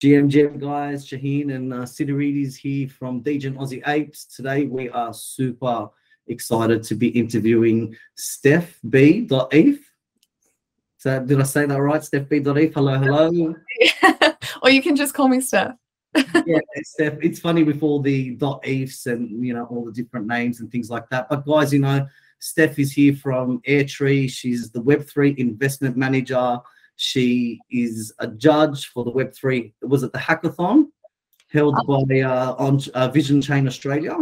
GMGM guys, Shaheen and uh, Sidorides here from Degen Aussie Apes. Today we are super excited to be interviewing Steph B. Eve. So did I say that right? Steph B. Eve. Hello, hello. or you can just call me Steph. yeah, Steph. It's funny with all the dot eves and you know all the different names and things like that. But guys, you know, Steph is here from Airtree. She's the Web3 investment manager she is a judge for the Web3. Was it the hackathon held oh. by uh, on uh, Blockchain Australia?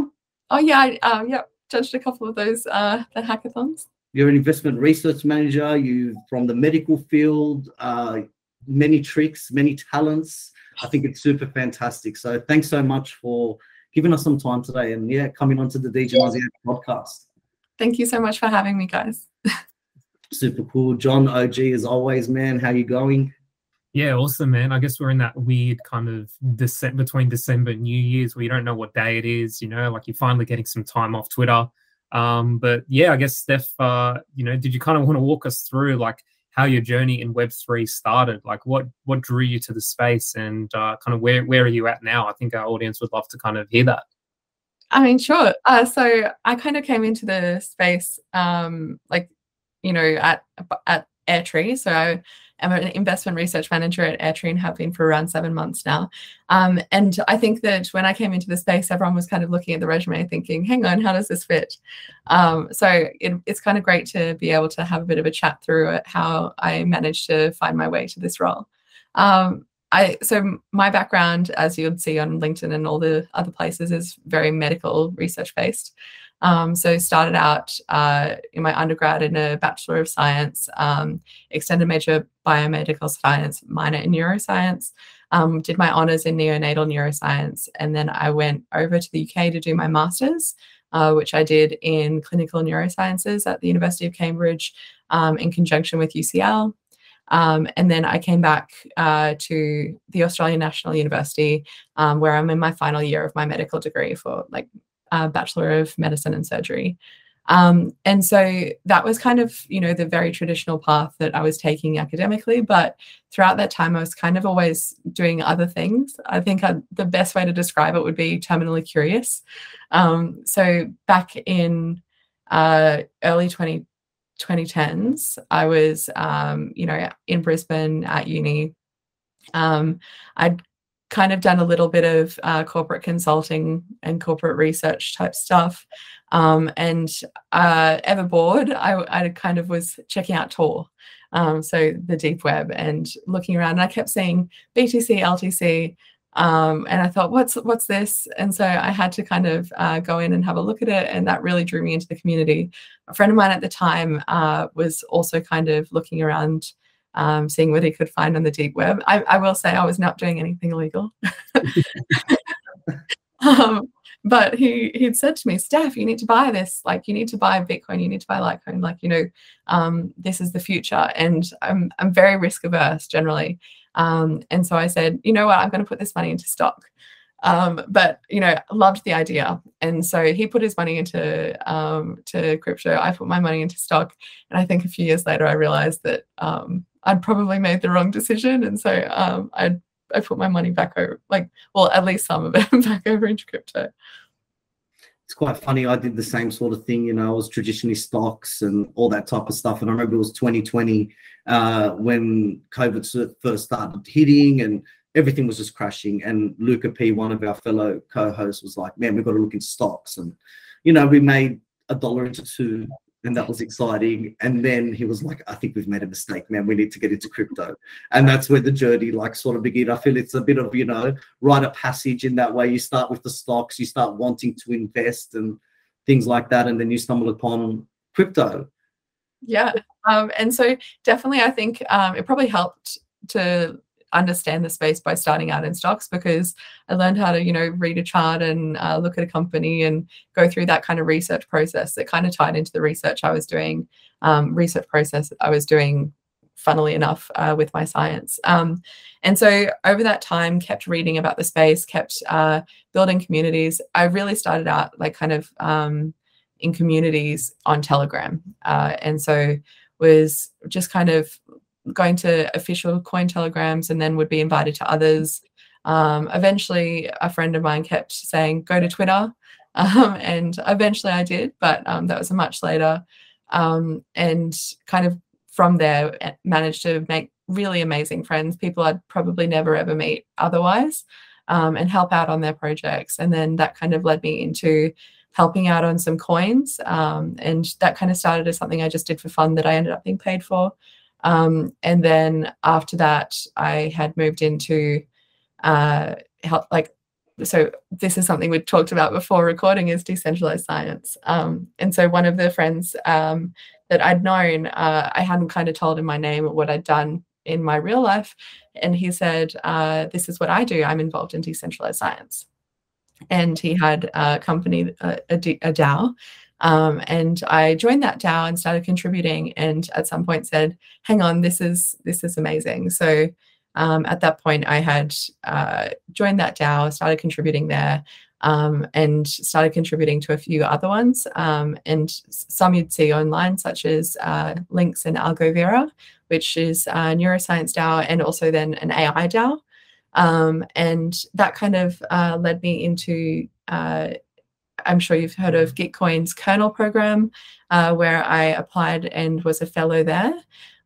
Oh yeah, I, uh, yeah, judged a couple of those uh, the hackathons. You're an investment research manager. You from the medical field. Uh, many tricks, many talents. I think it's super fantastic. So thanks so much for giving us some time today and yeah, coming onto the DJ yeah. podcast. Thank you so much for having me, guys. Super cool. John OG as always, man. How you going? Yeah, awesome, man. I guess we're in that weird kind of December between December and New Year's where you don't know what day it is, you know, like you're finally getting some time off Twitter. Um, but yeah, I guess Steph, uh, you know, did you kind of want to walk us through like how your journey in Web three started? Like what what drew you to the space and uh, kind of where where are you at now? I think our audience would love to kind of hear that. I mean, sure. Uh, so I kind of came into the space um, like you know, at at Airtree. So I am an investment research manager at Airtree and have been for around seven months now. Um, and I think that when I came into the space, everyone was kind of looking at the resume thinking, hang on, how does this fit? Um, so it, it's kind of great to be able to have a bit of a chat through how I managed to find my way to this role. Um, I so my background, as you would see on LinkedIn and all the other places, is very medical research based. Um, so started out uh, in my undergrad in a Bachelor of Science, um, extended major biomedical science, minor in neuroscience. Um, did my honours in neonatal neuroscience, and then I went over to the UK to do my masters, uh, which I did in clinical neurosciences at the University of Cambridge um, in conjunction with UCL. Um, and then I came back uh, to the Australian National University, um, where I'm in my final year of my medical degree for like uh, Bachelor of Medicine and Surgery. Um, and so that was kind of, you know, the very traditional path that I was taking academically. But throughout that time, I was kind of always doing other things. I think I, the best way to describe it would be terminally curious. Um, so back in uh, early 20, 2010s, I was, um, you know, in Brisbane at uni. Um, I'd kind of done a little bit of uh, corporate consulting and corporate research type stuff. Um, and uh, ever bored, I, I, kind of was checking out Tor, um, so the deep web, and looking around. And I kept seeing BTC, LTC, um, and I thought, what's what's this? And so I had to kind of uh, go in and have a look at it, and that really drew me into the community. A friend of mine at the time uh, was also kind of looking around um, seeing what he could find on the deep web. I, I will say I was not doing anything illegal. um, but he he'd said to me, Steph, you need to buy this. Like you need to buy Bitcoin, you need to buy Litecoin. Like you know, um, this is the future. And I'm I'm very risk averse generally. Um, and so I said, you know what, I'm going to put this money into stock. Um, but you know, loved the idea, and so he put his money into um, to crypto. I put my money into stock, and I think a few years later, I realized that um, I'd probably made the wrong decision, and so um, I I put my money back over, like well, at least some of it back over into crypto. It's quite funny. I did the same sort of thing. You know, I was traditionally stocks and all that type of stuff. And I remember it was 2020 uh, when COVID first started hitting, and everything was just crashing. And Luca P, one of our fellow co-hosts, was like, "Man, we've got to look into stocks." And you know, we made a dollar into two and that was exciting. And then he was like, I think we've made a mistake, man. We need to get into crypto. And that's where the journey like sort of began. I feel it's a bit of, you know, rite of passage in that way. You start with the stocks, you start wanting to invest and things like that. And then you stumble upon crypto. Yeah. Um, and so definitely I think um, it probably helped to understand the space by starting out in stocks because I learned how to, you know, read a chart and uh, look at a company and go through that kind of research process that kind of tied into the research I was doing, um, research process I was doing, funnily enough, uh, with my science. Um, and so over that time, kept reading about the space, kept uh, building communities. I really started out like kind of um, in communities on Telegram. Uh, and so was just kind of going to official coin telegrams and then would be invited to others Um, eventually, a friend of mine kept saying, "Go to Twitter," um, and eventually I did, but um, that was a much later. Um, and kind of from there, eh, managed to make really amazing friends, people I'd probably never ever meet otherwise, um, and help out on their projects. And then that kind of led me into helping out on some coins. Um, and that kind of started as something I just did for fun that I ended up being paid for. Um, and then after that, I had moved into uh, help, like, so this is something we talked about before recording is decentralized science. Um, and so one of the friends um, that I'd known, uh, I hadn't kind of told him my name or what I'd done in my real life. And he said, uh, This is what I do. I'm involved in decentralized science. And he had a company, a, a, a DAO. Um, and I joined that DAO and started contributing. And at some point said, "Hang on, this is this is amazing." So um, at that point, I had uh, joined that DAO, started contributing there, um, and started contributing to a few other ones. Um, and some you'd see online, such as uh, Links and AlgoVera, which is a neuroscience DAO, and also then an AI DAO. Um, and that kind of uh, led me into, uh, I'm sure you've heard of Gitcoin's kernel program, uh, where I applied and was a fellow there.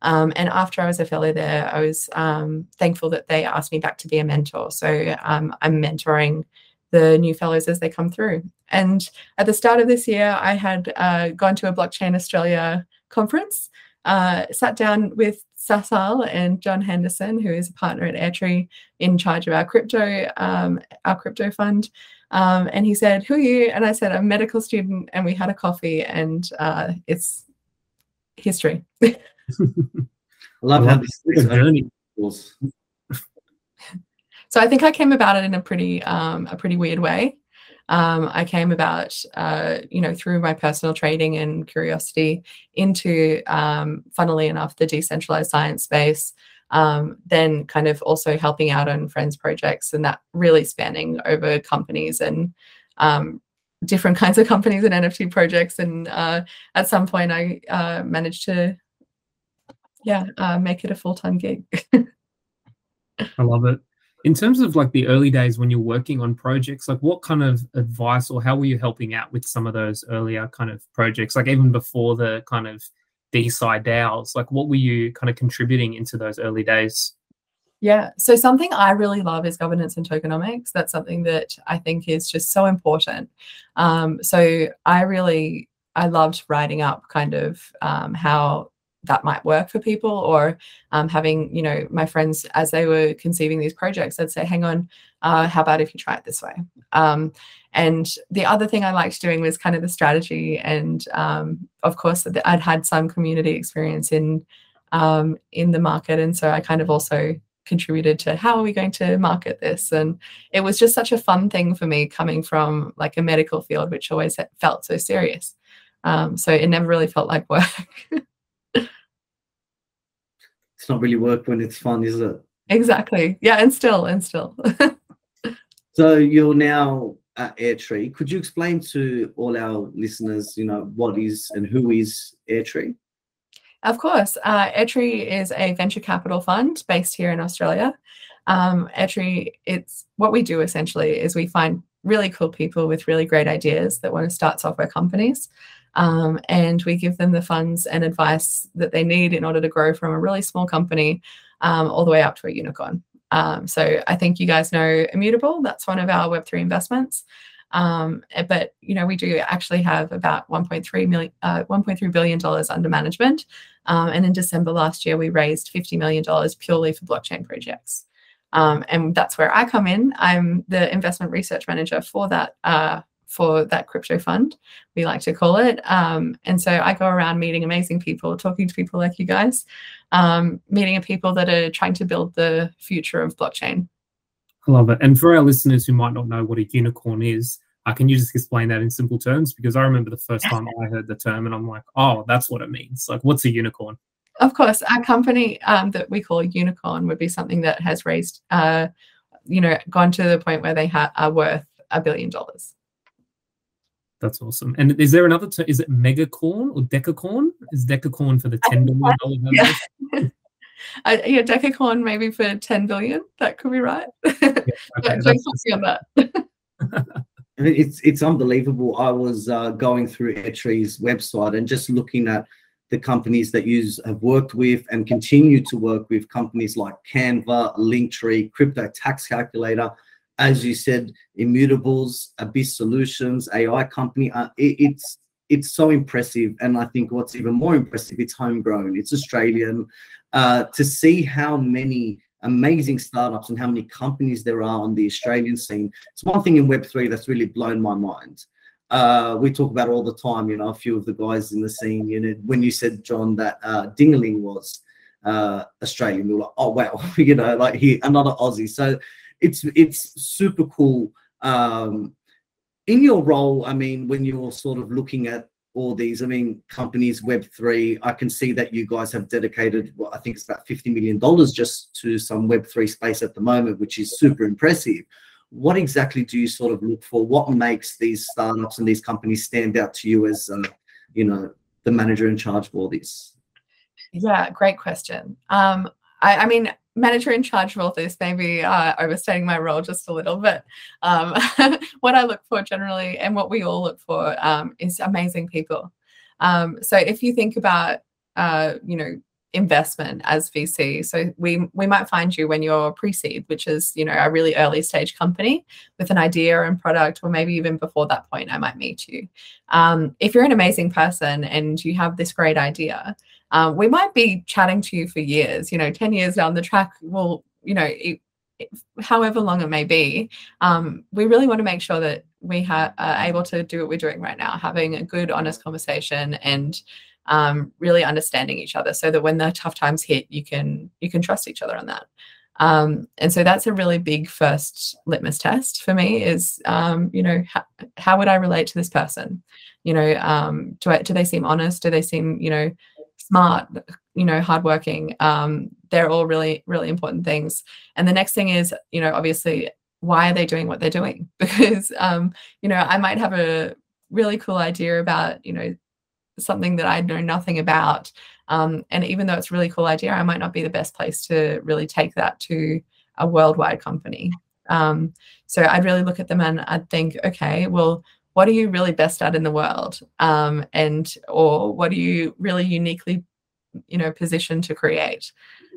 Um, and after I was a fellow there, I was um, thankful that they asked me back to be a mentor. So um, I'm mentoring the new fellows as they come through. And at the start of this year, I had uh, gone to a Blockchain Australia conference, uh, sat down with Sasal and John Henderson, who is a partner at Airtree in charge of our crypto, um, our crypto fund. Um, and he said, "Who are you?" And I said, "I'm a medical student." And we had a coffee, and uh, it's history. I love how this journey So I think I came about it in a pretty um, a pretty weird way. Um, I came about, uh, you know, through my personal training and curiosity into, um, funnily enough, the decentralized science space. Um, then kind of also helping out on friends projects and that really spanning over companies and um, different kinds of companies and NFT projects. And uh, at some point, I uh, managed to, yeah, uh, make it a full time gig. I love it in terms of like the early days when you're working on projects like what kind of advice or how were you helping out with some of those earlier kind of projects like even before the kind of DeSci DAOs like what were you kind of contributing into those early days? Yeah so something i really love is governance and tokenomics. That's something that i think is just so important. Um, so i really i loved writing up kind of um, how that might work for people or um, having you know my friends as they were conceiving these projects i'd say hang on uh, how about if you try it this way? Um, and the other thing i liked doing was kind of the strategy and um, of course i'd had some community experience in um, in the market and so i kind of also contributed to how are we going to market this? And it was just such a fun thing for me coming from like a medical field which always felt so serious. Um, so it never really felt like work it's not really work when it's fun, is it? Exactly. Yeah, and still, and still. so you're now at Airtree. Could you explain to all our listeners, you know, what is and who is Airtree? Of course. Uh, Airtree is a venture capital fund based here in Australia. Um, Airtree, it's what we do essentially is we find really cool people with really great ideas that want to start software companies. Um, and we give them the funds and advice that they need in order to grow from a really small company um, all the way up to a unicorn. Um, so I think you guys know Immutable. That's one of our Web3 investments. Um, eh, but you know we do actually have about 1.3 million, uh, 1.3 billion dollars under management. Um, and in December last year, we raised 50 million dollars purely for blockchain projects. Um, and that's where I come in. I'm the investment research manager for that uh, for that crypto fund, we like to call it. Um, and so I go around meeting amazing people, talking to people like you guys, um, meeting people that are trying to build the future of blockchain. I love it. And for our listeners who might not know what a unicorn is, uh, can you just explain that in simple terms? Because I remember the first time I heard the term and I'm like, oh, that's what it means. Like, what's a unicorn? Of course, our company um, that we call unicorn would be something that has raised, uh, you know, gone to the point where they ha- are worth a billion dollars. That's awesome. And is there another? T- is it megacorn or decacorn? Is decacorn for the ten billion dollar yeah. uh, yeah, Decacorn maybe for 10 billion. That could be right. Yeah, okay, on that. it's it's unbelievable. I was uh, going through Airtree's website and just looking at the companies that you have worked with and continue to work with companies like Canva, Linktree, Crypto Tax Calculator, as you said, Immutables, Abyss Solutions, AI company. Uh, it, it's it's so impressive, and I think what's even more impressive, it's homegrown, it's Australian. Uh, to see how many amazing startups and how many companies there are on the Australian scene, it's one thing in Web three that's really blown my mind uh, we talk about all the time. You know, a few of the guys in the scene. You know, when you said John that uh, Dingaling was uh, Australian, we were like, oh wow, you know, like he another Aussie. So it's it's super cool. Um, in your role, I mean, when you're sort of looking at all these, I mean, companies, Web three, I can see that you guys have dedicated, well, I think it's about fifty million dollars just to some Web three space at the moment, which is super impressive what exactly do you sort of look for? What makes these startups and these companies stand out to you as, uh, you know, the manager in charge of all this? Yeah, great question. Um, I, I mean, manager in charge of all this, maybe uh, overstating my role just a little bit. Um, what I look for generally, and what we all look for, um, is amazing people. Um, so if you think about, uh, you know, investment as VC. So we we might find you when you're pre-seed, which is you know a really early stage company with an idea and product, or maybe even before that point, I might meet you. Um, if you're an amazing person and you have this great idea, um, we might be chatting to you for years. You know, ten years down the track, we'll you know. It, however long it may be, um, we really want to make sure that we ha- are able to do what we're doing right now, having a good, honest conversation and um, really understanding each other so that when the tough times hit you can you can trust each other on that um, and so that's a really big first litmus test for me is um, you know how, how would i relate to this person you know um, do, I, do they seem honest do they seem you know smart you know hardworking um, they're all really really important things and the next thing is you know obviously why are they doing what they're doing because um, you know i might have a really cool idea about you know something that I know nothing about. Um, and even though it's a really cool idea, I might not be the best place to really take that to a worldwide company. Um, so I'd really look at them and I'd think, okay, well, what are you really best at in the world? Um, and or what are you really uniquely, you know, positioned to create?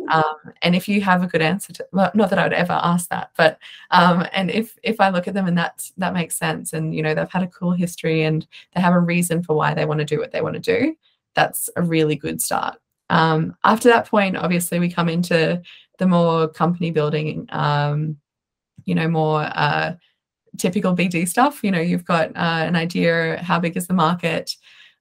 Um, and if you have a good answer to, well, not that I would ever ask that, but um, and if if I look at them and that that makes sense, and you know they've had a cool history and they have a reason for why they want to do what they want to do, that's a really good start. Um, after that point, obviously we come into the more company building, um, you know, more uh, typical BD stuff. You know, you've got uh, an idea how big is the market.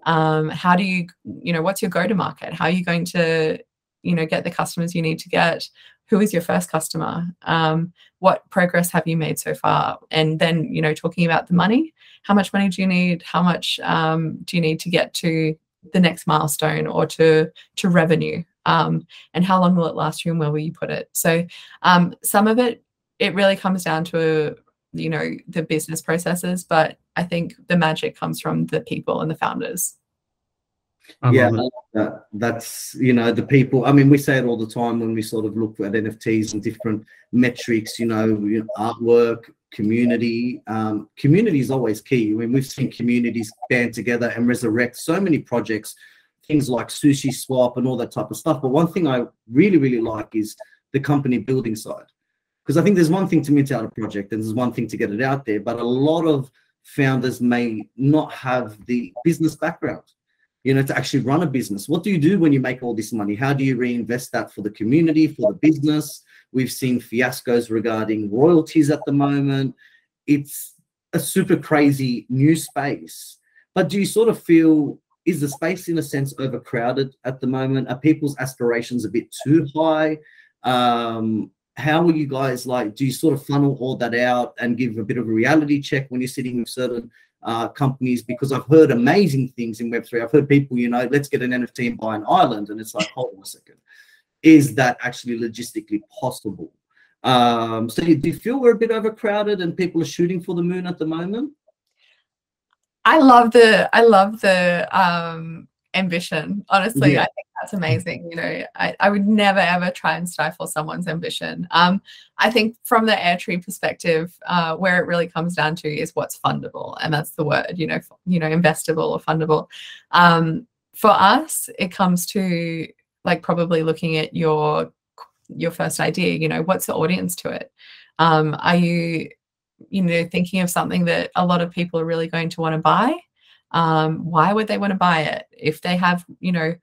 Um, how do you, you know, what's your go to market? How are you going to you know get the customers you need to get who is your first customer um, what progress have you made so far and then you know talking about the money how much money do you need how much um, do you need to get to the next milestone or to to revenue um, and how long will it last you and where will you put it so um, some of it it really comes down to you know the business processes but i think the magic comes from the people and the founders yeah, that. that's you know the people. I mean, we say it all the time when we sort of look at NFTs and different metrics. You know, artwork, community. Um, community is always key. I mean, we've seen communities band together and resurrect so many projects, things like Sushi Swap and all that type of stuff. But one thing I really, really like is the company building side, because I think there's one thing to mint out a project and there's one thing to get it out there, but a lot of founders may not have the business background you know, to actually run a business. What do you do when you make all this money? How do you reinvest that for the community, for the business? We've seen fiascos regarding royalties at the moment. It's a super crazy new space. But do you sort of feel is the space in a sense overcrowded at the moment? Are people's aspirations a bit too high? Um, how are you guys like? Do you sort of funnel all that out and give a bit of a reality check when you're sitting with certain uh, companies because I've heard amazing things in Web3. I've heard people, you know, let's get an NFT and buy an island. And it's like, hold on a second. Is that actually logistically possible? Um, so do you feel we're a bit overcrowded and people are shooting for the moon at the moment? I love the I love the um ambition. Honestly, yeah. I think that's amazing. You know, I, I would never ever try and stifle someone's ambition. Um, I think from the Airtree perspective, uh, where it really comes down to is what's fundable, and that's the word. You know, you know, investable or fundable. Um, for us, it comes to like probably looking at your your first idea. You know, what's the audience to it? Um, are you you know thinking of something that a lot of people are really going to want to buy? Um, why would they want to buy it if they have you know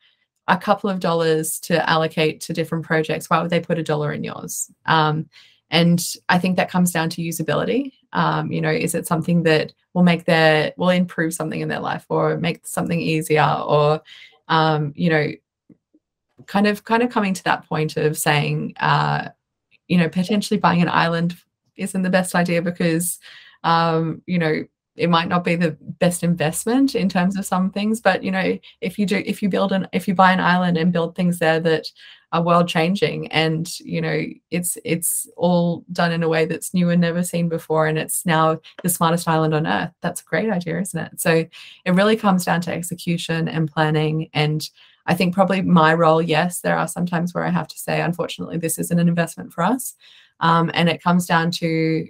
a couple of dollars to allocate to different projects? Why would they put a dollar in yours? Um, and I think that comes down to usability. Um, you know, is it something that will make their will improve something in their life or make something easier or um, you know, kind of kind of coming to that point of saying, uh, you know, potentially buying an island isn't the best idea because um, you know, it might not be the best investment in terms of some things but you know if you do if you build an if you buy an island and build things there that are world changing and you know it's it's all done in a way that's new and never seen before and it's now the smartest island on earth that's a great idea isn't it? So it really comes down to execution and planning and i think probably my role yes there are some times where i have to say unfortunately this isn't an investment for us um, and it comes down to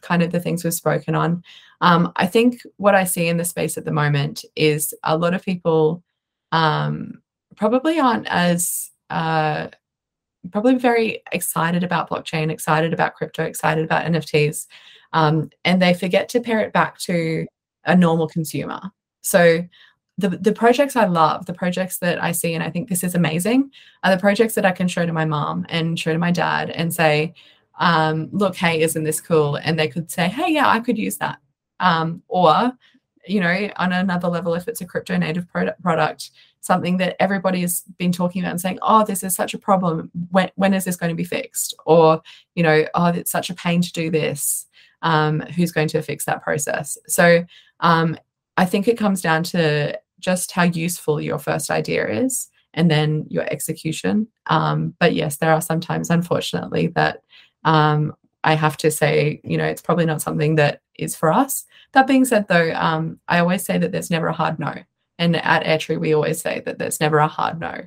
kind of the things we've spoken on. Um, I think what I see in the space at the moment is a lot of people um, probably aren't as uh, probably very excited about blockchain, excited about crypto, excited about NFTs, um, and they forget to pair it back to a normal consumer. So the, the projects I love, the projects that I see and I think this is amazing, are the projects that I can show to my mom and show to my dad and say, um, look, hey, isn't this cool? And they could say, hey, yeah, I could use that. Um, or, you know, on another level, if it's a crypto native product, product, something that everybody has been talking about and saying, oh, this is such a problem. When, when is this going to be fixed? Or, you know, oh, it's such a pain to do this. Um, who's going to fix that process? So um, I think it comes down to just how useful your first idea is and then your execution. Um, but yes, there are sometimes, unfortunately, that um, I have to say, you know, it's probably not something that is for us. That being said, though, um, I always say that there's never a hard no. And at Airtree, we always say that there's never a hard no.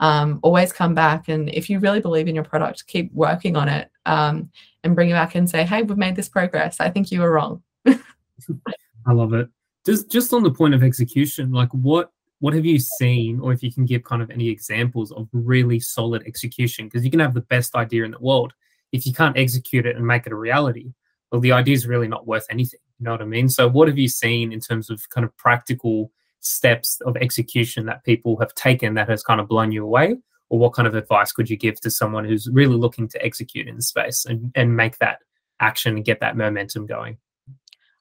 Um, always come back. And if you really believe in your product, keep working on it um, and bring it back and say, hey, we've made this progress. I think you were wrong. I love it. Just just on the point of execution, like what what have you seen, or if you can give kind of any examples of really solid execution? Because you can have the best idea in the world if you can't execute it and make it a reality, well, the idea is really not worth anything. You know what I mean? So, what have you seen in terms of kind of practical steps of execution that people have taken that has kind of blown you away? Or what kind of advice could you give to someone who's really looking to execute in the space and, and make that action and get that momentum going?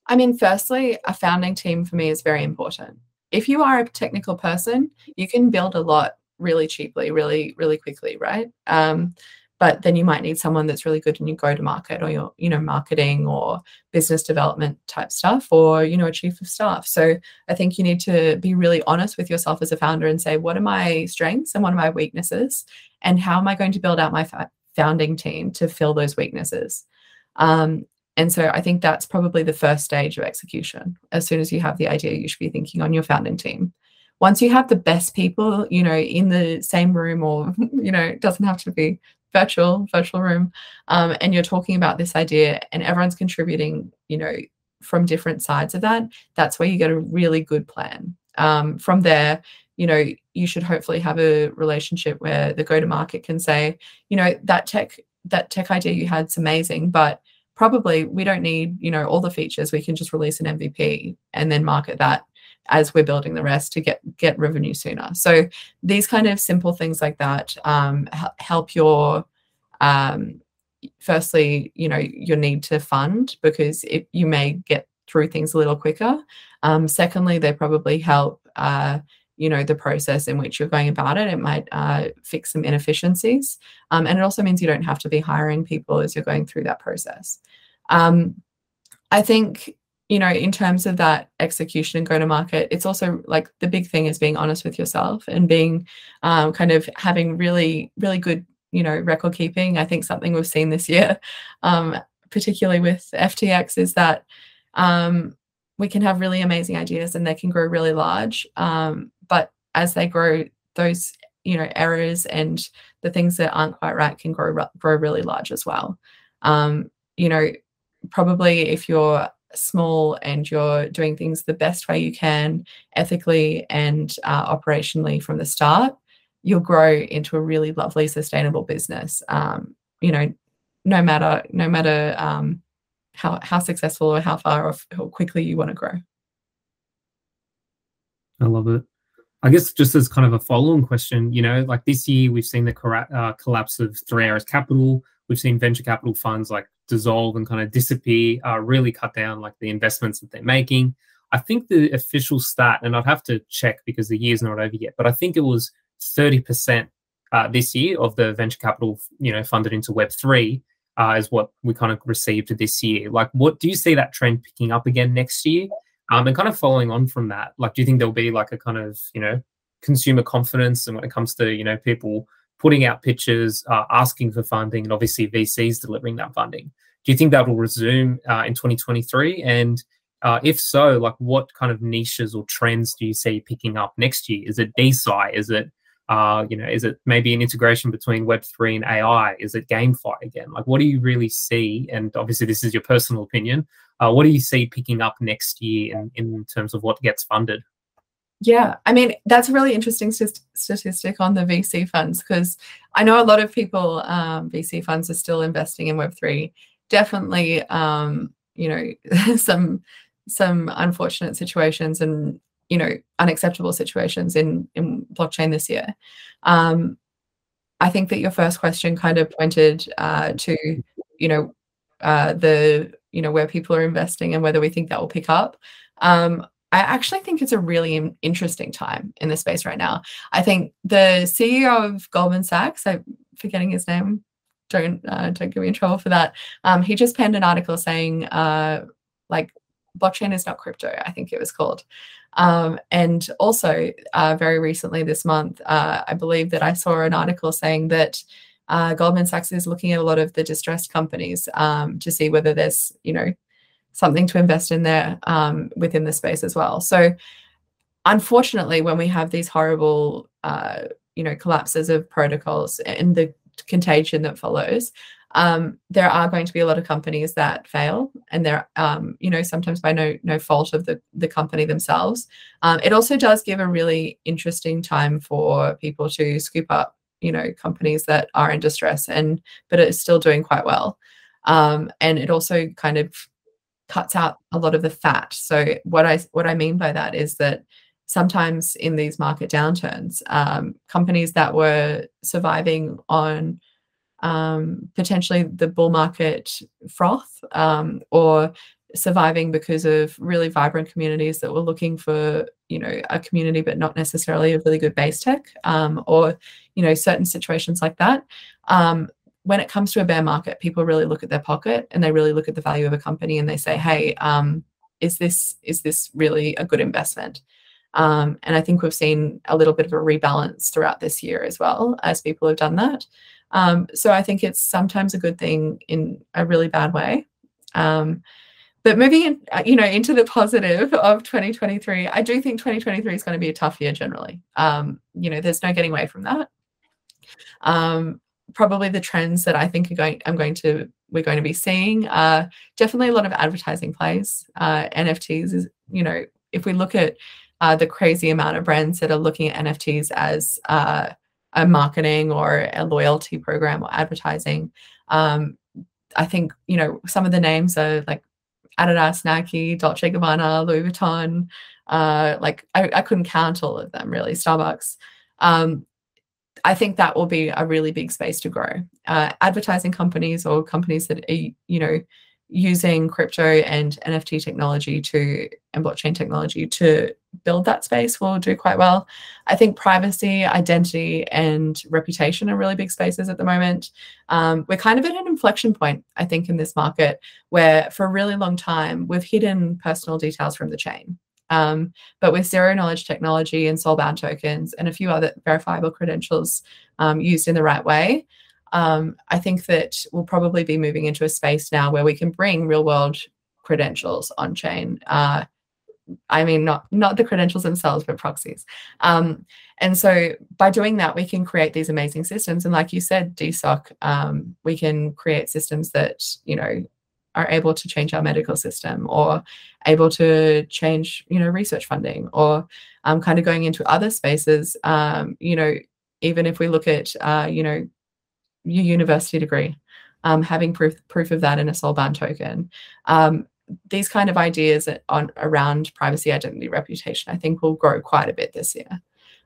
I mean, firstly, a founding team for me is very important. If you are a technical person, you can build a lot really cheaply, really, really quickly, right? Um, but then you might need someone that's really good in your go to market or your you know marketing or business development type stuff or you know a chief of staff. So i think you need to be really honest with yourself as a founder and say what are my strengths and what are my weaknesses? And how am i going to build out my founding team to fill those weaknesses? Um, and so i think that's probably the first stage of execution. As soon as you have the idea you should be thinking on your founding team. Once you have the best people you know in the same room or you know it doesn't have to be virtual virtual room um, and you're talking about this idea and everyone's contributing you know from different sides of that that's where you get a really good plan. Um, from there you know you should hopefully have a relationship where the go to market can say you know that tech that tech idea you had is amazing but probably we don't need you know all the features. We can just release an mvp and then market that as we're building the rest to get get revenue sooner. So these kind of simple things like that um, help your um, firstly, you know, your need to fund because it, you may get through things a little quicker. Um, secondly, they probably help. Uh, you know the process in which you're going about it it might uh, fix some inefficiencies um, and it also means you don't have to be hiring people as you're going through that process um, i think you know, in terms of that execution and go to market, it's also like the big thing is being honest with yourself and being um, kind of having really, really good, you know, record keeping. I think something we've seen this year, um, particularly with FTX, is that um, we can have really amazing ideas and they can grow really large. Um, but as they grow, those you know errors and the things that aren't quite right can grow grow really large as well. Um, you know, probably if you're small and you're doing things the best way you can, ethically and uh, operationally from the start, you'll grow into a really lovely, sustainable business. Um, you know, no matter no matter um, how how successful or how far or how quickly you want to grow. I love it. I guess just as kind of a follow-on question, you know, like this year we've seen the uh, collapse of Three Arrows Capital. We've seen venture capital funds like dissolve and kind of disappear, uh, really cut down like the investments that they're making. I think the official stat, and I'd have to check because the year's not over yet, but I think it was 30% uh, this year of the venture capital, you know, funded into Web3 uh, is what we kind of received this year. Like, what do you see that trend picking up again next year? Um, and kind of following on from that, like, do you think there'll be like a kind of, you know, consumer confidence and when it comes to, you know, people putting out pitches, uh, asking for funding, and obviously VCs delivering that funding? Do you think that will resume uh, in 2023? And uh, if so, like, what kind of niches or trends do you see picking up next year? Is it DeSci? Is it uh, you know, is it maybe an integration between Web3 and AI? Is it GameFi again? Like, what do you really see? And obviously, this is your personal opinion. Uh, what do you see picking up next year in, in terms of what gets funded? Yeah, I mean, that's a really interesting st- statistic on the VC funds because I know a lot of people, um, VC funds are still investing in Web3. Definitely, um, you know, some some unfortunate situations and you know unacceptable situations in in blockchain this year um, i think that your first question kind of pointed uh, to you know uh, the you know where people are investing and whether we think that will pick up um, I actually think it's a really interesting time in the space right now. I think the CEO of Goldman Sachs, I'm forgetting his name, don't uh, don't get me in trouble for that. Um, he just penned an article saying uh, like blockchain is not crypto. I think it was called, um, and also, uh, very recently this month, uh, I believe that I saw an article saying that uh, Goldman Sachs is looking at a lot of the distressed companies um, to see whether there's, you know, something to invest in there um, within the space as well. So, unfortunately, when we have these horrible, uh, you know, collapses of protocols and the contagion that follows, um, there are going to be a lot of companies that fail, and they're um, you know sometimes by no no fault of the the company themselves. Um, it also does give a really interesting time for people to scoop up you know companies that are in distress and but it's still doing quite well, um, and it also kind of cuts out a lot of the fat. So what I what I mean by that is that sometimes in these market downturns, um, companies that were surviving on um, potentially the bull market froth um, or surviving because of really vibrant communities that were looking for you know a community but not necessarily a really good base tech um, or you know certain situations like that um, when it comes to a bear market people really look at their pocket and they really look at the value of a company and they say hey um, is this is this really a good investment um, and i think we've seen a little bit of a rebalance throughout this year as well as people have done that um, so I think it's sometimes a good thing in a really bad way. Um, but moving in, uh, you know, into the positive of 2023, I do think 2023 is going to be a tough year generally. Um, you know, there's no getting away from that. Probably the trends that I think are going, I'm going to, we're going to be seeing, uh, definitely a lot of advertising plays. Uh, NFTs is, you know, if we look at uh, the crazy amount of brands that are looking at NFTs as uh, a marketing or a loyalty program or advertising. Um, I think you know some of the names are like Adidas, Nike, Dolce Gabbana, Louis Vuitton. Uh, like I, I couldn't count all of them really. Starbucks. Um, I think that will be a really big space to grow. Uh, advertising companies or companies that are, you know using crypto and NFT technology to and blockchain technology to build that space will do quite well. I think privacy, identity, and reputation are really big spaces at the moment. Um, we're kind of at an inflection point, I think, in this market where for a really long time we've hidden personal details from the chain. Um, but with zero knowledge technology and soulbound tokens and a few other verifiable credentials um, used in the right way, um, I think that we'll probably be moving into a space now where we can bring real world credentials on chain uh, I mean, not not the credentials themselves, but proxies. Um, and so by doing that, we can create these amazing systems. And like you said, DeSci, um, we can create systems that you know are able to change our medical system or able to change you know research funding or um, kind of going into other spaces um, you know even if we look at uh, you know your university degree um, having proof proof of that in a soulbound token. Um, these kind of ideas on around privacy identity reputation i think will grow quite a bit this year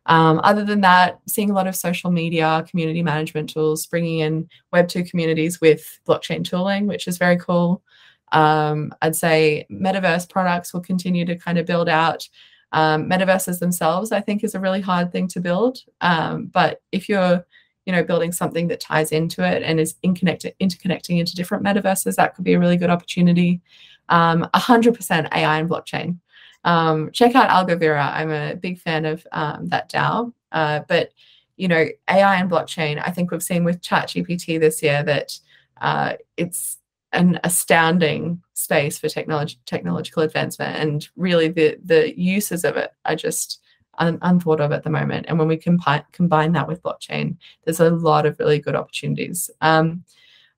um, other than that, seeing a lot of social media, community management tools, bringing in Web2 communities with blockchain tooling, which is very cool. Um, I'd say metaverse products will continue to kind of build out. Um, metaverses themselves, I think, is a really hard thing to build. Um, but if you're, you know, building something that ties into it and is interconnected, interconnecting into different metaverses, that could be a really good opportunity. Um, 100% AI and blockchain. Um, check out Algovera. I'm a big fan of um, that DAO. Uh, but you know, AI and blockchain. I think we've seen with ChatGPT this year that uh, it's an astounding space for technology technological advancement, and really the the uses of it are just un- unthought of at the moment. And when we combine combine that with blockchain, there's a lot of really good opportunities. Um,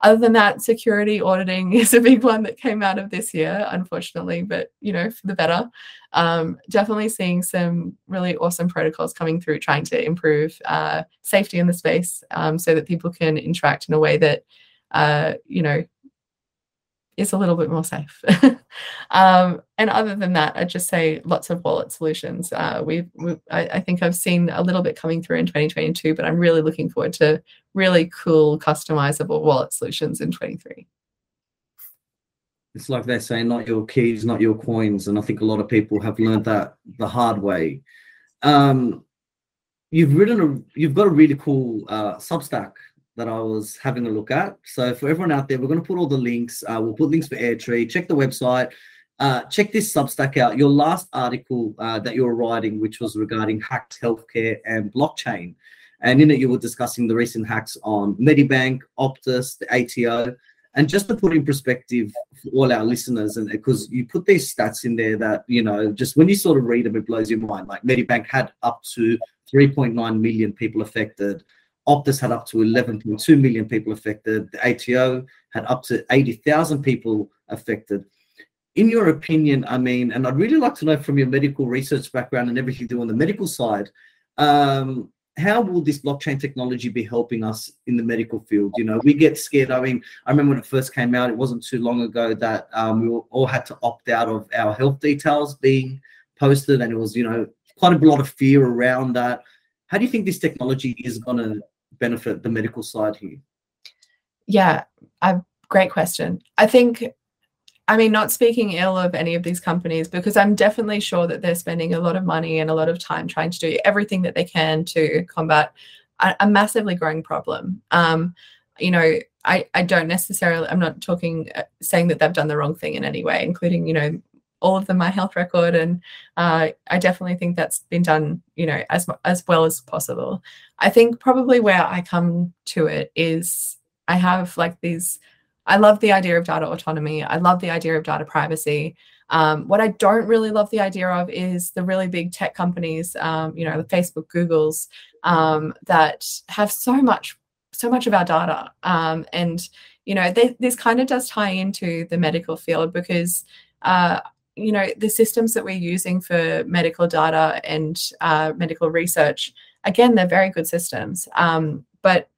other than that, security auditing is a big one that came out of this year, unfortunately, but you know, for the better. Um, definitely seeing some really awesome protocols coming through, trying to improve uh, safety in the space um, so that people can interact in a way that, uh, you know, is a little bit more safe. um, and other than that, I'd just say lots of wallet solutions. Uh, we, I, I, think I've seen a little bit coming through in 2022, but I'm really looking forward to really cool, customizable wallet solutions in 23. It's like they say, not your keys, not your coins. And I think a lot of people have learned that the hard way. Um, you've written a, you've got a really cool uh, Substack that I was having a look at. So for everyone out there, we're going to put all the links. Uh, we'll put links for Airtree. Check the website. Uh, check this Substack out. Your last article uh, that you were writing, which was regarding hacked healthcare and blockchain, and in it you were discussing the recent hacks on Medibank, Optus, the ATO, and just to put in perspective for all our listeners, and because you put these stats in there that you know, just when you sort of read them, it blows your mind. Like Medibank had up to 3.9 million people affected. Optus had up to 11.2 million people affected. The ATO had up to 80,000 people affected. In your opinion, I mean, and I'd really like to know from your medical research background and everything you do on the medical side, um, how will this blockchain technology be helping us in the medical field? You know, we get scared. I mean, I remember when it first came out, it wasn't too long ago that um, we all had to opt out of our health details being posted, and it was, you know, quite a lot of fear around that. How do you think this technology is going to benefit the medical side here? Yeah, a great question. I think, I mean, not speaking ill of any of these companies, because I'm definitely sure that they're spending a lot of money and a lot of time trying to do everything that they can to combat a, a massively growing problem. Um, you know, I, I don't necessarily, I'm not talking, uh, saying that they've done the wrong thing in any way, including, you know, all of them my health record and uh, i definitely think that's been done you know as as well as possible i think probably where i come to it is i have like these i love the idea of data autonomy. I love the idea of data privacy. Um, what i don't really love the idea of is the really big tech companies um, you know the facebook googles um, that have so much so much of our data. Um, and you know they, this kind of does tie into the medical field because uh, you know the systems that we're using for medical data and uh, medical research again they're very good systems. Um, but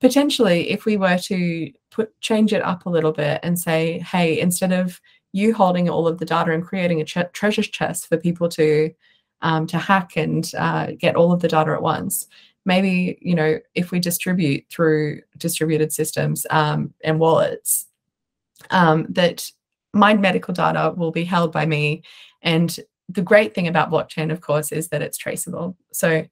potentially if we were to put change it up a little bit and say hey instead of you holding all of the data and creating a ch- treasure chest for people to um, to hack and uh, get all of the data at once maybe you know if we distribute through distributed systems um, and wallets um, that my medical data will be held by me. And the great thing about blockchain, of course, is that it's traceable. So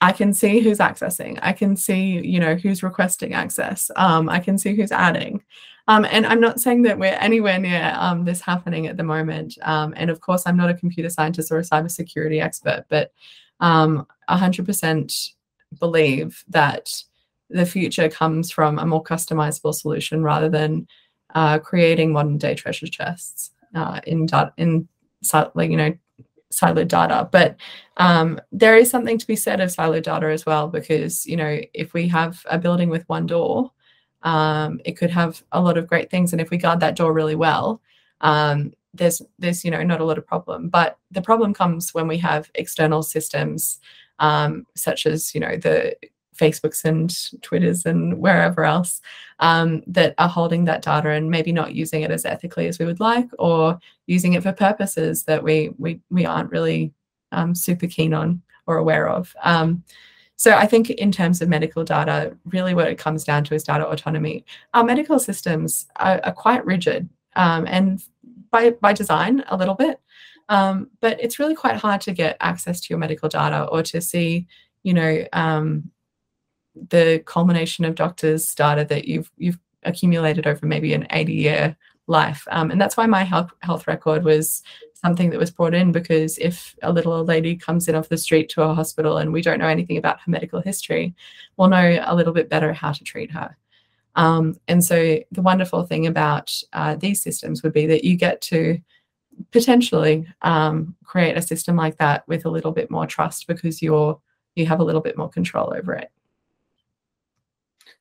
I can see who's accessing. I can see, you know, who's requesting access. Um, I can see who's adding. Um, and I'm not saying that we're anywhere near um, this happening at the moment. Um, and of course, I'm not a computer scientist or a cybersecurity expert, but um, 100% believe that the future comes from a more customizable solution rather than uh, creating modern day treasure chests uh, in in like you know siloed data. But um, there is something to be said of siloed data as well, because you know if we have a building with one door, um, it could have a lot of great things, and if we guard that door really well, um, there's there's you know not a lot of problem. But the problem comes when we have external systems um, such as you know the Facebooks and Twitters and wherever else um, that are holding that data and maybe not using it as ethically as we would like, or using it for purposes that we we we aren't really um, super keen on or aware of. Um, so I think in terms of medical data, really what it comes down to is data autonomy. Our medical systems are, are quite rigid um, and by by design a little bit. Um, but it's really quite hard to get access to your medical data or to see, you know, um, the culmination of doctors' data that you've you've accumulated over maybe an 80 year life. Um, and that's why my health health record was something that was brought in because if a little old lady comes in off the street to a hospital and we don't know anything about her medical history, we'll know a little bit better how to treat her. Um, and so the wonderful thing about uh, these systems would be that you get to potentially um, create a system like that with a little bit more trust because you're you have a little bit more control over it.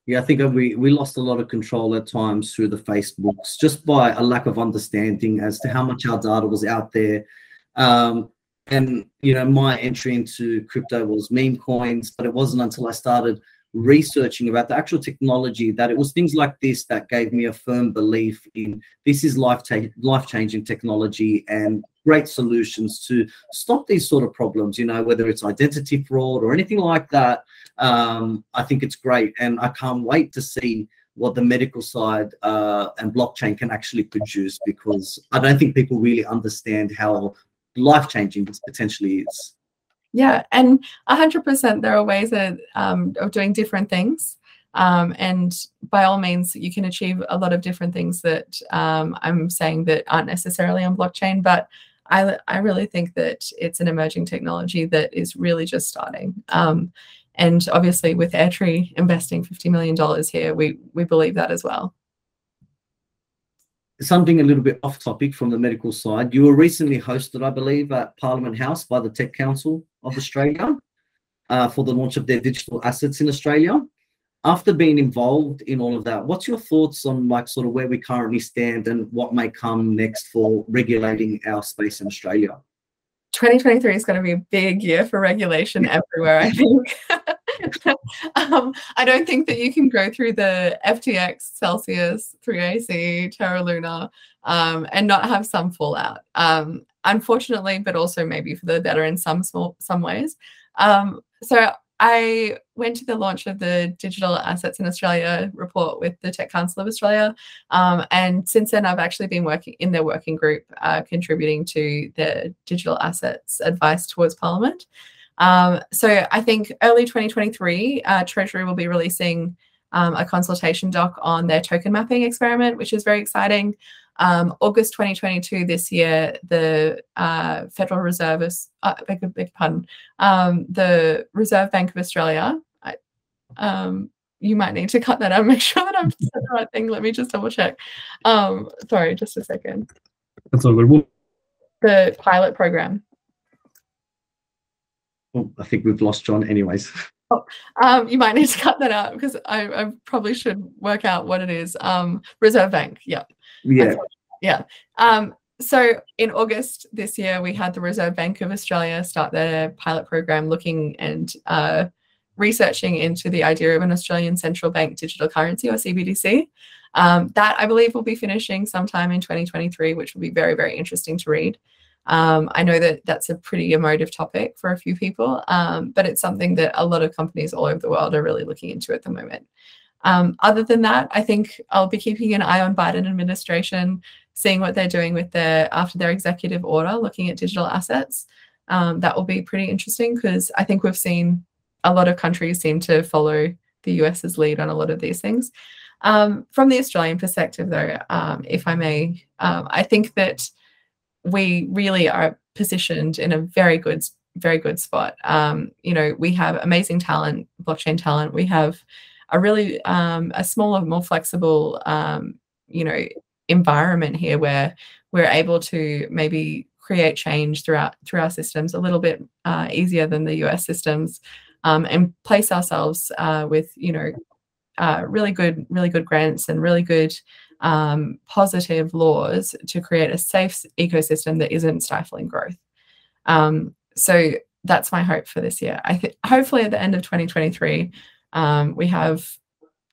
Yeah, I think we, we lost a lot of control at times through the Facebooks just by a lack of understanding as to how much our data was out there. Um, and, you know, my entry into crypto was meme coins, but it wasn't until I started researching about the actual technology that it was things like this that gave me a firm belief in this is life life changing technology and great solutions to stop these sort of problems you know whether it's identity fraud or anything like that um, i think it's great and i can't wait to see what the medical side uh, and blockchain can actually produce because i don't think people really understand how life changing this potentially is yeah, and 100% there are ways of, um, of doing different things. Um, and by all means, you can achieve a lot of different things that um, I'm saying that aren't necessarily on blockchain. But I, I really think that it's an emerging technology that is really just starting. Um, and obviously, with Airtree investing $50 million here, we, we believe that as well something a little bit off topic from the medical side. You were recently hosted, I believe, at Parliament House by the Tech Council of Australia uh, for the launch of their digital assets in Australia. After being involved in all of that, what's your thoughts on like sort of where we currently stand and what may come next for regulating our space in Australia? 2023 is going to be a big year for regulation everywhere, I think. um, I don't think that you can go through the FTX, Celsius, 3AC, Terra Luna, um, and not have some fallout. Um, unfortunately, but also maybe for the better in some small some ways. Um, so I went to the launch of the Digital Assets in Australia report with the Tech Council of Australia. Um, and since then, I've actually been working in their working group, uh, contributing to the digital assets advice towards Parliament. Um, so I think early 2023, uh, Treasury will be releasing um, a consultation doc on their token mapping experiment, which is very exciting. Um, August 2022, this year, the uh, Federal Reserve, is, uh, beg, beg pardon, um, the Reserve Bank of Australia. I, um, you might need to cut that out. Make sure that I'm saying the right thing. Let me just double check. Um, sorry, just a second. That's all good. The pilot program. Oh, I think we've lost John, anyways. Oh, um, you might need to cut that out because I, I, probably should work out what it is. Um, Reserve Bank. Yeah. Yeah. Yeah. Um, so in August this year, we had the Reserve Bank of Australia start their pilot program looking and uh, researching into the idea of an Australian central bank digital currency or CBDC. Um, that I believe will be finishing sometime in 2023, which will be very, very interesting to read. Um, I know that that's a pretty emotive topic for a few people, um, but it's something that a lot of companies all over the world are really looking into at the moment. Um, other than that, I think I'll be keeping an eye on Biden administration, seeing what they're doing with their after their executive order, looking at digital assets. Um, that will be pretty interesting because I think we've seen a lot of countries seem to follow the US's lead on a lot of these things. Um, from the Australian perspective, though, um, if I may, um, I think that we really are positioned in a very good very good spot. Um, you know, we have amazing talent, blockchain talent. We have a really um, a smaller, more flexible, um, you know, environment here where we're able to maybe create change throughout through our systems a little bit uh, easier than the US systems, um, and place ourselves uh, with you know uh, really good really good grants and really good um, positive laws to create a safe ecosystem that isn't stifling growth. Um, so that's my hope for this year. I think hopefully at the end of 2023, um, we have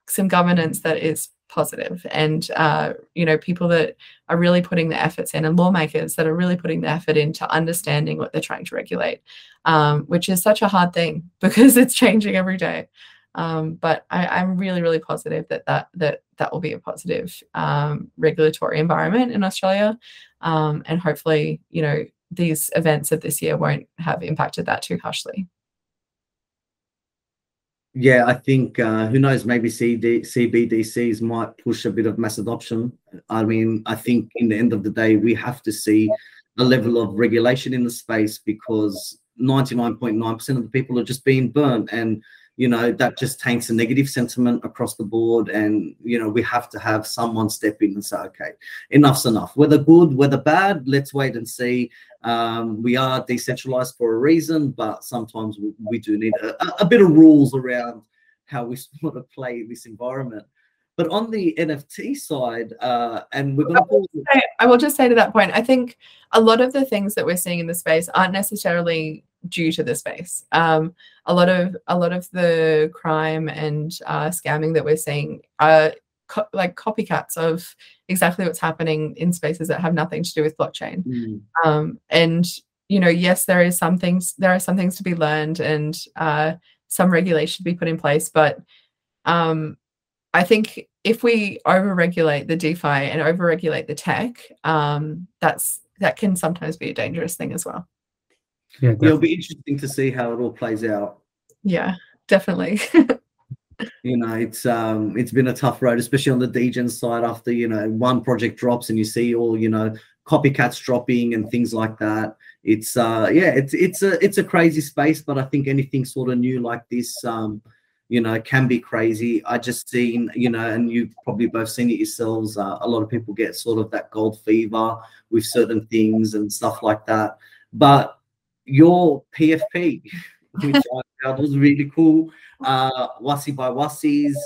some governance that is positive and uh, you know people that are really putting the efforts in and lawmakers that are really putting the effort into understanding what they're trying to regulate um, which is such a hard thing because it's changing every day. Um, but I, am really really positive that that that that will be a positive um, regulatory environment in australia. Um, and hopefully you know these events of this year won't have impacted that too harshly yeah, I think uh, who knows? Maybe CD, CBDCs might push a bit of mass adoption. I mean, I think in the end of the day, we have to see a level of regulation in the space because 99.9% of the people are just being burnt, and you know that just taints a negative sentiment across the board. And you know we have to have someone step in and say, okay, enough's enough. Whether good, whether bad, let's wait and see. Um, we are decentralized for a reason, but sometimes we, we do need a, a, bit of rules around how we sort of play this environment. But on the NFT side, uh, and we're going to. I will just say to that point, I think a lot of the things that we're seeing in the space aren't necessarily due to the space. Um, a lot of a lot of the crime and uh, scamming that we're seeing are co- like copycats of exactly what's happening in spaces that have nothing to do with blockchain. Mm. Um, and you know, yes, there is some things there are some things to be learned and uh, some regulation to be put in place, but um, I think if we overregulate the DeFi and overregulate the tech, um, that's that can sometimes be a dangerous thing as well. Yeah, definitely. it'll be interesting to see how it all plays out. Yeah, definitely. you know it's um it's been a tough road especially on the degen side after you know one project drops and you see all you know copycats dropping and things like that it's uh yeah it's it's a it's a crazy space but i think anything sort of new like this um you know can be crazy i just seen you know and you've probably both seen it yourselves uh, a lot of people get sort of that gold fever with certain things and stuff like that but your pfp which I found was really cool. Uh, Wassie by Wassies.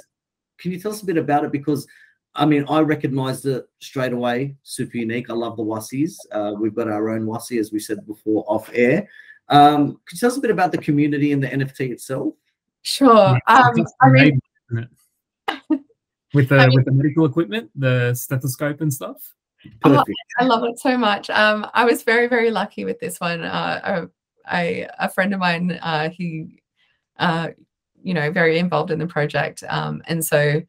Can you tell us a bit about it? Because I mean, I recognized it straight away. Super unique. I love the Wassies. Uh, we've got our own Wassie, as we said before, off air. Um, can you tell us a bit about the community and the NFT itself? Sure. Um, I mean, with the I mean, with the medical equipment, the stethoscope and stuff. Oh, I love it so much. Um, I was very very lucky with this one. Uh, I a friend of mine, uh, he, uh, you know, very involved in the project, um, and so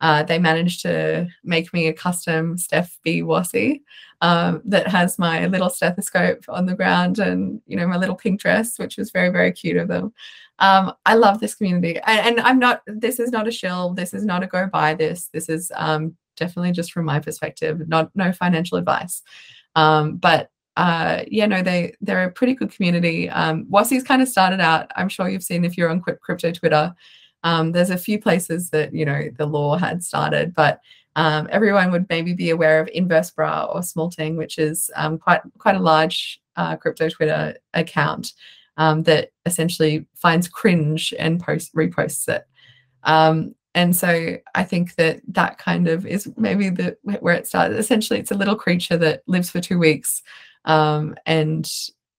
uh, they managed to make me a custom Steph B Wassie um, that has my little stethoscope on the ground and you know my little pink dress, which was very very cute of them. Um, I love this community, and, and, I'm not. This is not a shill. This is not a go buy this. This is um, definitely just from my perspective, not no financial advice. Um, but uh, yeah, no, they they're a pretty good community. Um, Wassie's kind of started out. I'm sure you've seen if you're on crypto Twitter. Um, there's a few places that you know the lore had started, but um, everyone would maybe be aware of Inversebrah or Smolting, which is um, quite quite a large uh, crypto Twitter account um, that essentially finds cringe and post reposts it. And so I think that that kind of is maybe the where it started. Essentially, it's a little creature that lives for two weeks um, and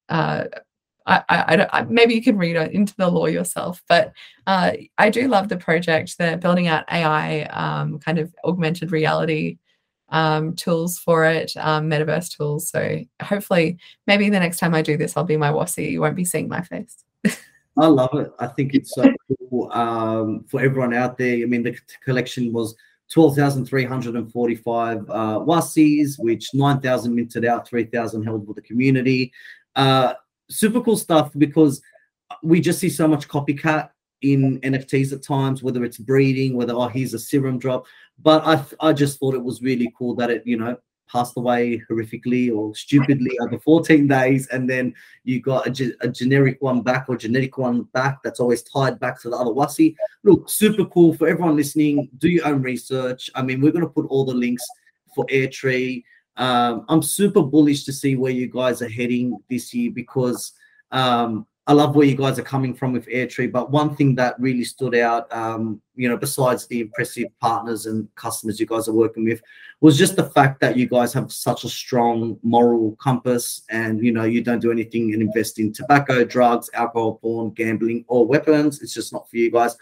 uh, I, I, I, maybe you can read into the lore yourself, but uh, I do love the project. They're building out AI um, kind of augmented reality um, tools for it, um, metaverse tools. So hopefully, maybe the next time I do this, I'll be my Wassie. You won't be seeing my face. I love it. I think it's so cool um, for everyone out there. I mean, the collection was 12,345 uh, Wassies, which 9,000 minted out, 3,000 held for the community. Uh, super cool stuff because we just see so much copycat in NFTs at times, whether it's breeding, whether, oh, here's a serum drop. But I, I just thought it was really cool that it, you know, passed away horrifically or stupidly over 14 days and then you got a, ge- a, generic one back or genetic one back that's always tied back to the other wassie. Look super cool for everyone listening. Do your own research. I mean we're going to put all the links for airtree. Um, I'm super bullish to see where you guys are heading this year because um, I love where you guys are coming from with Airtree. But one thing that really stood out, um, you know, besides the impressive partners and customers you guys are working with, was just the fact that you guys have such a strong moral compass and, you know, you don't do anything and invest in tobacco, drugs, alcohol, porn, gambling, or weapons. It's just not for you guys.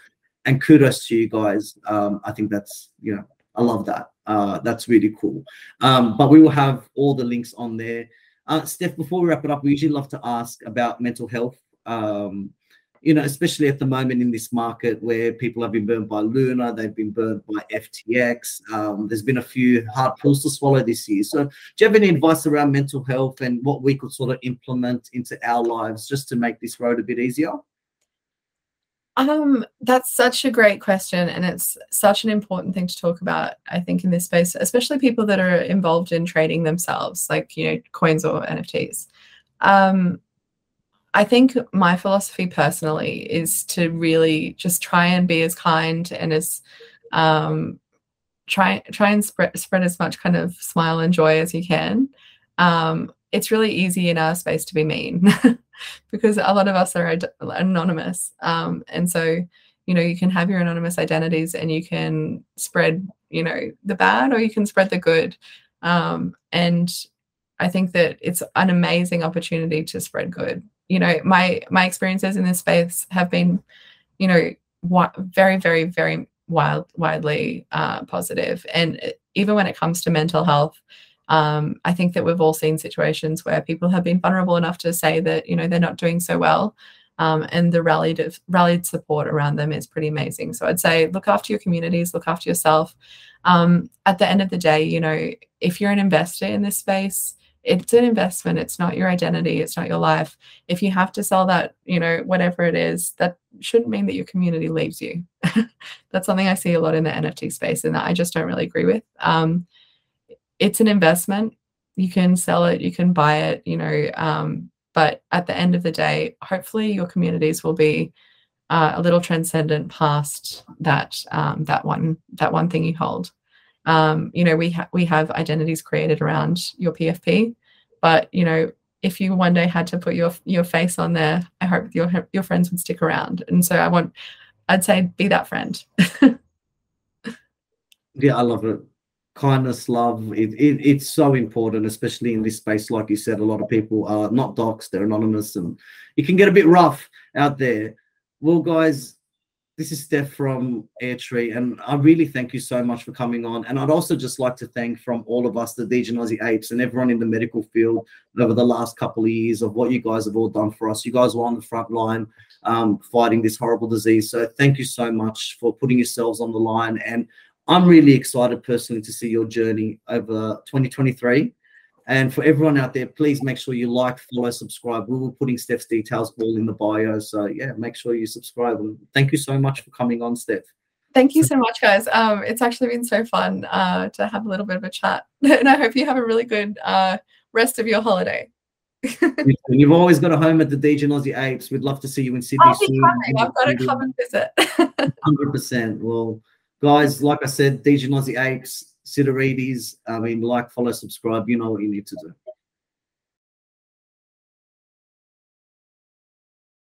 And kudos to you guys. Um, I think that's, you know, I love that. Uh, that's really cool. Um, but we will have all the links on there. Uh, Steph, before we wrap it up, we usually love to ask about mental health um, you know, especially at the moment in this market where people have been burned by Luna, they've been burned by FTX. Um, there's been a few hard pills to swallow this year. So, do you have any advice around mental health and what we could sort of implement into our lives just to make this road a bit easier? Um, that's such a great question, and it's such an important thing to talk about. I think in this space, especially people that are involved in trading themselves, like you know, coins or NFTs. Um, I think my philosophy personally is to really just try and be as kind and as um, try try and spread spread as much kind of smile and joy as you can. Um, it's really easy in our space to be mean because a lot of us are ad- anonymous, um, and so you know you can have your anonymous identities and you can spread you know the bad or you can spread the good, um, and I think that it's an amazing opportunity to spread good you know my my experiences in this space have been you know very very very wild widely uh, positive. And even when it comes to mental health um, i think that we've all seen situations where people have been vulnerable enough to say that you know they're not doing so well um, and the rallied rallied support around them is pretty amazing. So i'd say look after your communities look after yourself. Um, at the end of the day you know if you're an investor in this space it's an investment it's not your identity it's not your life. If you have to sell that you know whatever it is that shouldn't mean that your community leaves you. That's something i see a lot in the nft space and that i just don't really agree with. Um, it's an investment. You can sell it you can buy it you know um, but at the end of the day hopefully your communities will be uh, a little transcendent past that um, that one that one thing you hold um, you know, we ha- we have identities created around your PFP, but you know, if you one day had to put your your face on there, I hope your your friends would stick around. And so I want, I'd say, be that friend. yeah, I love it. Kindness, love, it, it, it's so important, especially in this space. Like you said, a lot of people are not docs, they're anonymous, and it can get a bit rough out there. Well, guys, this is Steph from Airtree, and I really thank you so much for coming on. And I'd also just like to thank from all of us, the Degen Aussie Apes, and everyone in the medical field over the last couple of years of what you guys have all done for us. You guys were on the front line um, fighting this horrible disease. So thank you so much for putting yourselves on the line. And I'm really excited personally to see your journey over 2023. And for everyone out there, please make sure you like, follow, subscribe. We will be putting Steph's details all in the bio. So yeah, make sure you subscribe. And thank you so much for coming on, Steph. Thank you so much, guys. Um, it's actually been so fun uh, to have a little bit of a chat. and I hope you have a really good uh, rest of your holiday. You've always got a home at the Degen Aussie Apes. We'd love to see you in Sydney I'll soon. I've got to come and visit. 100%. Well, guys, like I said, Degen Aussie Apes, Sidorides. I mean, like, follow, subscribe. You know what you need to do.